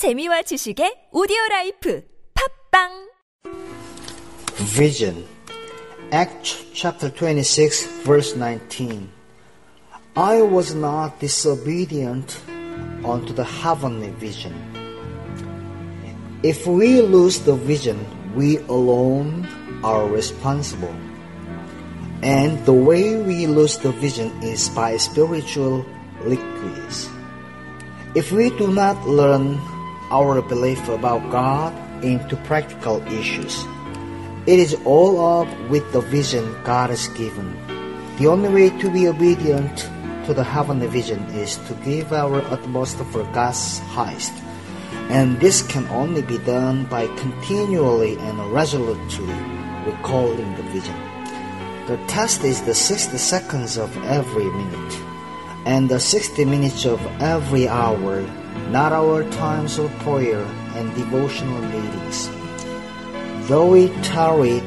재미와 지식의 오디오 라이프 팝빵 Vision. Acts chapter 26, verse 19. I was not disobedient unto the heavenly vision. If we lose the vision, we alone are responsible. And the way we lose the vision is by spiritual liquids. If we do not learn our belief about God into practical issues, it is all up with the vision God has given. The only way to be obedient to the heavenly vision is to give our utmost for God's highest. And this can only be done by continually and resolutely recalling the vision. The test is the 60 seconds of every minute and the 60 minutes of every hour, not our times of prayer and devotional meetings. Though we tarried,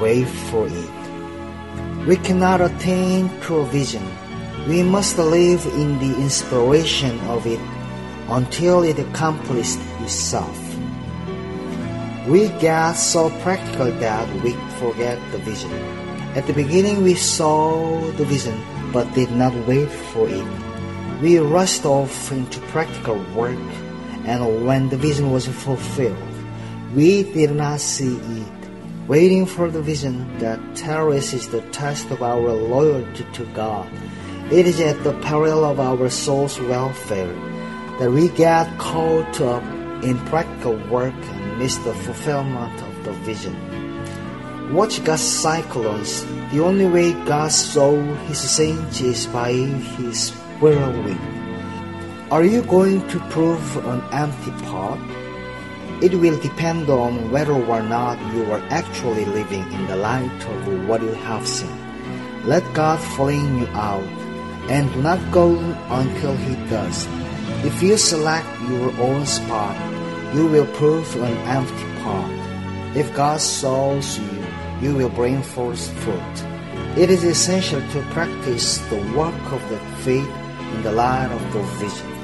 wait for it. We cannot attain a vision. We must live in the inspiration of it until it accomplished itself. We get so practical that we forget the vision. At the beginning, we saw the vision but did not wait for it. We rushed off into practical work, and when the vision was fulfilled, we did not see it. Waiting for the vision that terraces the test of our loyalty to God. It is at the peril of our soul's welfare that we get caught up in practical work and miss the fulfillment of the vision. Watch God's cyclones. The only way God saw his saints is by his whirlwind. Are you going to prove an empty pot? It will depend on whether or not you are actually living in the light of what you have seen. Let God fling you out and do not go until He does. If you select your own spot, you will prove an empty pot. If God sows you, you will bring forth fruit. It is essential to practice the work of the faith in the light of the vision.